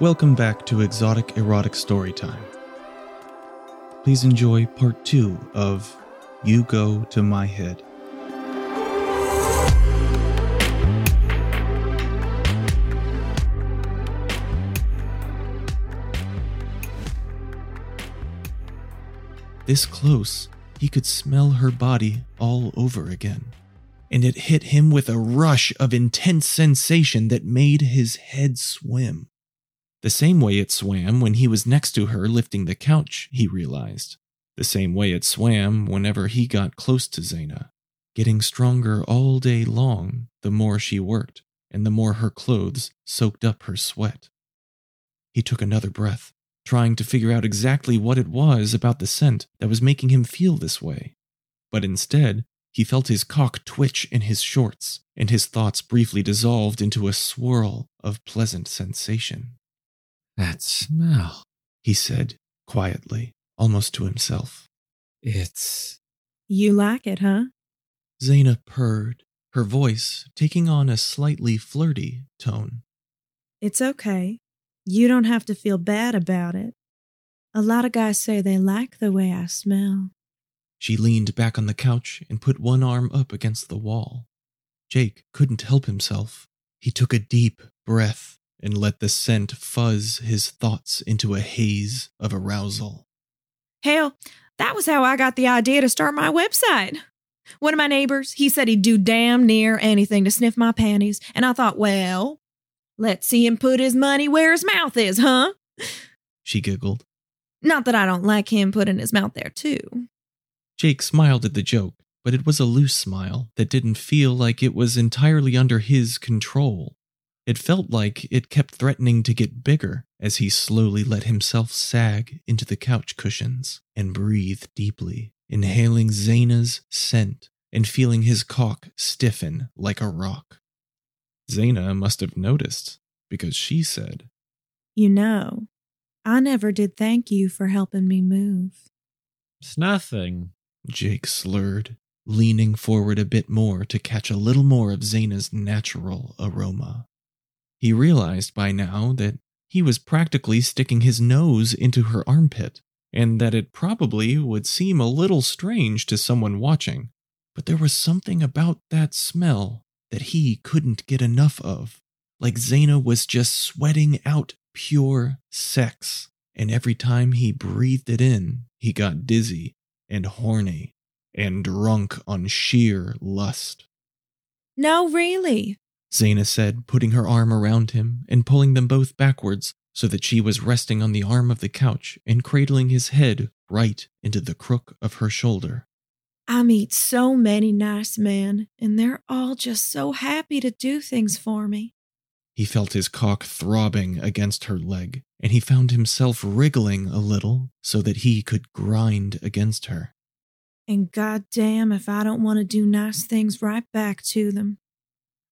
Welcome back to Exotic Erotic Storytime. Please enjoy part two of You Go to My Head. This close, he could smell her body all over again. And it hit him with a rush of intense sensation that made his head swim. The same way it swam when he was next to her lifting the couch, he realized. The same way it swam whenever he got close to Zaina, getting stronger all day long the more she worked and the more her clothes soaked up her sweat. He took another breath trying to figure out exactly what it was about the scent that was making him feel this way. But instead, he felt his cock twitch in his shorts, and his thoughts briefly dissolved into a swirl of pleasant sensation. That smell, He said, quietly, almost to himself. it's. You like it, huh? Zaina purred, her voice taking on a slightly flirty tone. It's okay. You don't have to feel bad about it. A lot of guys say they like the way I smell. She leaned back on the couch and put one arm up against the wall. Jake couldn't help himself. He took a deep breath and let the scent fuzz his thoughts into a haze of arousal. Hell, that was how I got the idea to start my website. One of my neighbors, he said he'd do damn near anything to sniff my panties, and I thought, well, let's see him put his money where his mouth is, huh? She giggled. Not that I don't like him putting his mouth there, too. Jake smiled at the joke, but it was a loose smile that didn't feel like it was entirely under his control. It felt like it kept threatening to get bigger as he slowly let himself sag into the couch cushions and breathe deeply, inhaling Zaina's scent and feeling his cock stiffen like a rock. Zaina must have noticed because she said, You know, I never did thank you for helping me move. It's nothing. Jake slurred, leaning forward a bit more to catch a little more of Zaina's natural aroma. He realized by now that he was practically sticking his nose into her armpit, and that it probably would seem a little strange to someone watching, but there was something about that smell that he couldn't get enough of. Like Zaina was just sweating out pure sex, and every time he breathed it in, he got dizzy and horny and drunk on sheer lust. No, really. Zaina said, putting her arm around him and pulling them both backwards so that she was resting on the arm of the couch and cradling his head right into the crook of her shoulder. I meet so many nice men, and they're all just so happy to do things for me. He felt his cock throbbing against her leg, and he found himself wriggling a little so that he could grind against her. And goddamn if I don't want to do nice things right back to them.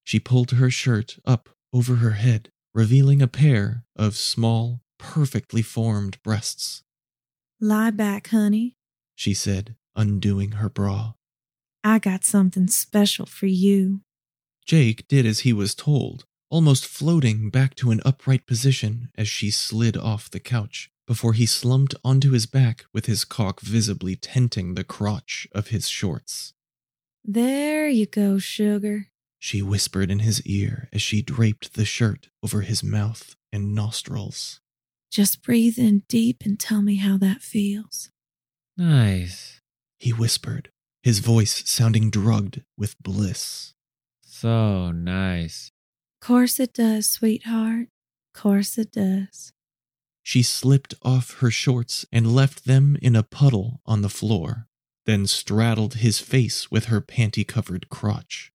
She pulled her shirt up over her head, revealing a pair of small, perfectly formed breasts. Lie back, honey. She said, undoing her bra. I got something special for you. Jake did as he was told, almost floating back to an upright position as she slid off the couch before he slumped onto his back with his cock visibly tenting the crotch of his shorts. There you go, sugar. She whispered in his ear as she draped the shirt over his mouth and nostrils. Just breathe in deep and tell me how that feels. Nice. He whispered, his voice sounding drugged with bliss. So nice. Course it does, sweetheart. Course it does. She slipped off her shorts and left them in a puddle on the floor, then straddled his face with her panty covered crotch.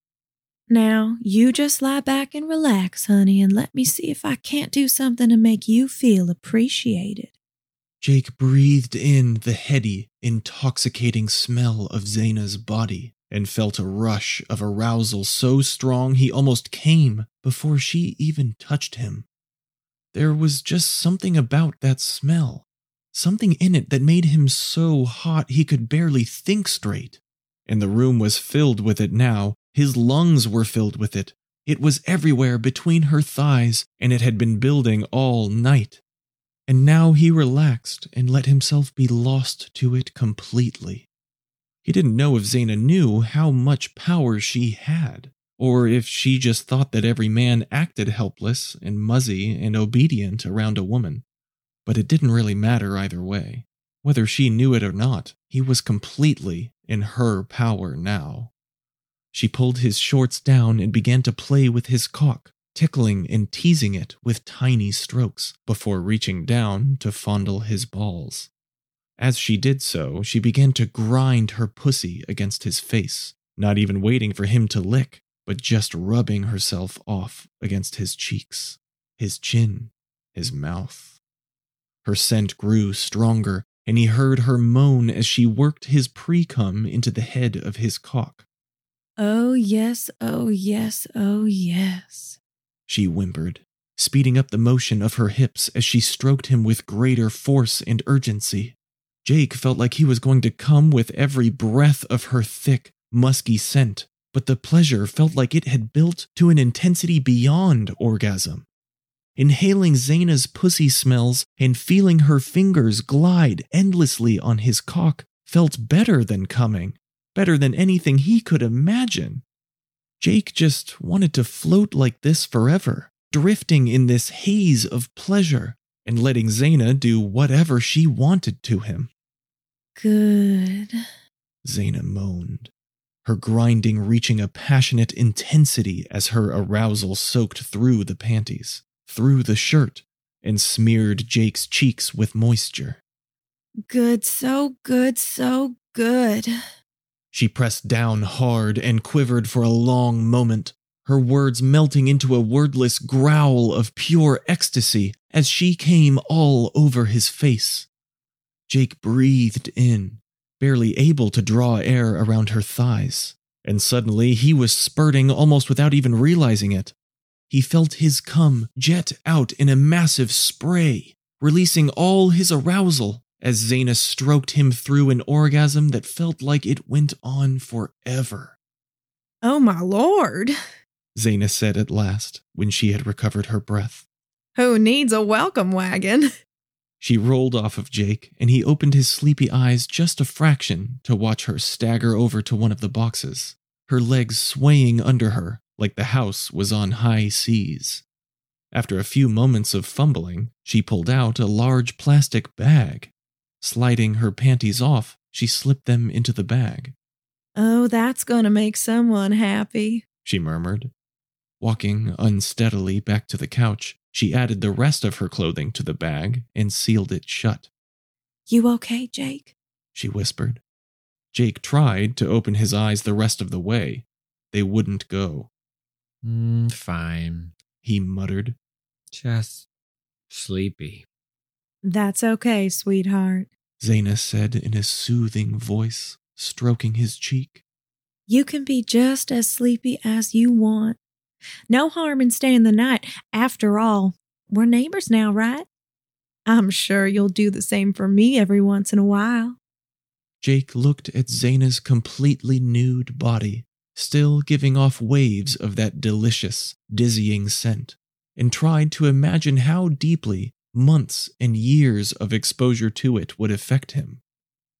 Now, you just lie back and relax, honey, and let me see if I can't do something to make you feel appreciated. Jake breathed in the heady, intoxicating smell of Zaina's body and felt a rush of arousal so strong he almost came before she even touched him. There was just something about that smell, something in it that made him so hot he could barely think straight. And the room was filled with it now. His lungs were filled with it, It was everywhere between her thighs, and it had been building all night. And now he relaxed and let himself be lost to it completely. He didn't know if Zaina knew how much power she had, or if she just thought that every man acted helpless and muzzy and obedient around a woman. But it didn't really matter either way. Whether she knew it or not, he was completely in her power now. She pulled his shorts down and began to play with his cock, tickling and teasing it with tiny strokes before reaching down to fondle his balls. As she did so, she began to grind her pussy against his face, not even waiting for him to lick, but just rubbing herself off against his cheeks, his chin, his mouth. Her scent grew stronger, and he heard her moan as she worked his pre cum into the head of his cock. Oh, yes, oh, yes, oh, yes. She whimpered, speeding up the motion of her hips as she stroked him with greater force and urgency. Jake felt like he was going to come with every breath of her thick, musky scent, but the pleasure felt like it had built to an intensity beyond orgasm. Inhaling Zaina's pussy smells and feeling her fingers glide endlessly on his cock felt better than coming, better than anything he could imagine. Jake just wanted to float like this forever, drifting in this haze of pleasure and letting Zaina do whatever she wanted to him. Good. Zaina moaned, her grinding reaching a passionate intensity as her arousal soaked through the panties, through the shirt, and smeared Jake's cheeks with moisture. Good, so good, so good. She pressed down hard and quivered for a long moment, her words melting into a wordless growl of pure ecstasy as she came all over his face. Jake breathed in, barely able to draw air around her thighs, and suddenly he was spurting almost without even realizing it. He felt his cum jet out in a massive spray, releasing all his arousal as Zaina stroked him through an orgasm that felt like it went on forever. Oh, my lord. Zaina said at last, when she had recovered her breath. Who needs a welcome wagon? She rolled off of Jake, and he opened his sleepy eyes just a fraction to watch her stagger over to one of the boxes, her legs swaying under her like the house was on high seas. After a few moments of fumbling, she pulled out a large plastic bag. Sliding her panties off, she slipped them into the bag. Oh, that's going to make someone happy. She murmured. Walking unsteadily back to the couch, she added the rest of her clothing to the bag and sealed it shut. You okay, Jake? She whispered. Jake tried to open his eyes the rest of the way. They wouldn't go. Mm, fine. He muttered. Just sleepy. That's okay, sweetheart. Zaina said in a soothing voice, stroking his cheek. You can be just as sleepy as you want. No harm in staying the night. After all, we're neighbors now, right? I'm sure you'll do the same for me every once in a while. Jake looked at Zaina's completely nude body, still giving off waves of that delicious, dizzying scent, and tried to imagine how deeply months and years of exposure to it would affect him.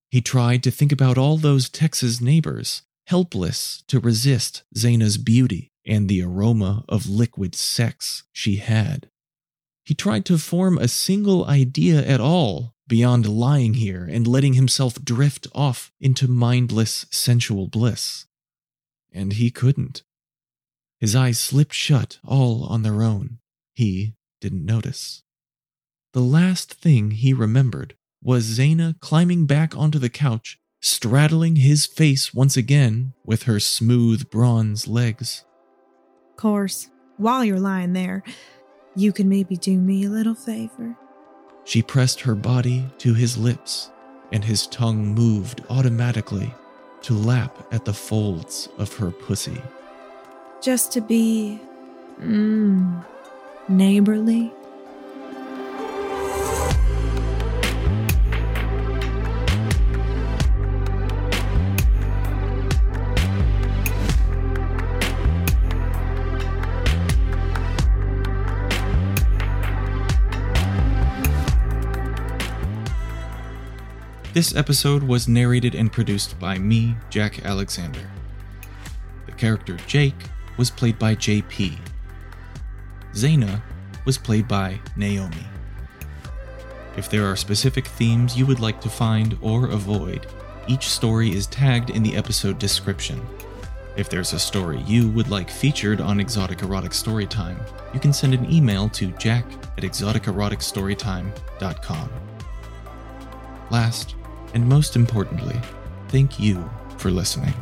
He tried to think about all those Texas neighbors, helpless to resist Zaina's beauty and the aroma of liquid sex she had. He tried to form a single idea at all beyond lying here and letting himself drift off into mindless sensual bliss. And he couldn't. His eyes slipped shut all on their own. He didn't notice. The last thing he remembered was Zaina climbing back onto the couch, straddling his face once again with her smooth bronze legs course, while you're lying there, you can maybe do me a little favor. She pressed her body to his lips, and his tongue moved automatically to lap at the folds of her pussy. Just to be, mmm, neighborly. This episode was narrated and produced by me, Jack Alexander. The character Jake was played by JP. Zaina was played by Naomi. If there are specific themes you would like to find or avoid, each story is tagged in the episode description. If there's a story you would like featured on Exotic Erotic Storytime, you can send an email to jack at exoticeroticstorytime.com. Last, and most importantly, thank you for listening.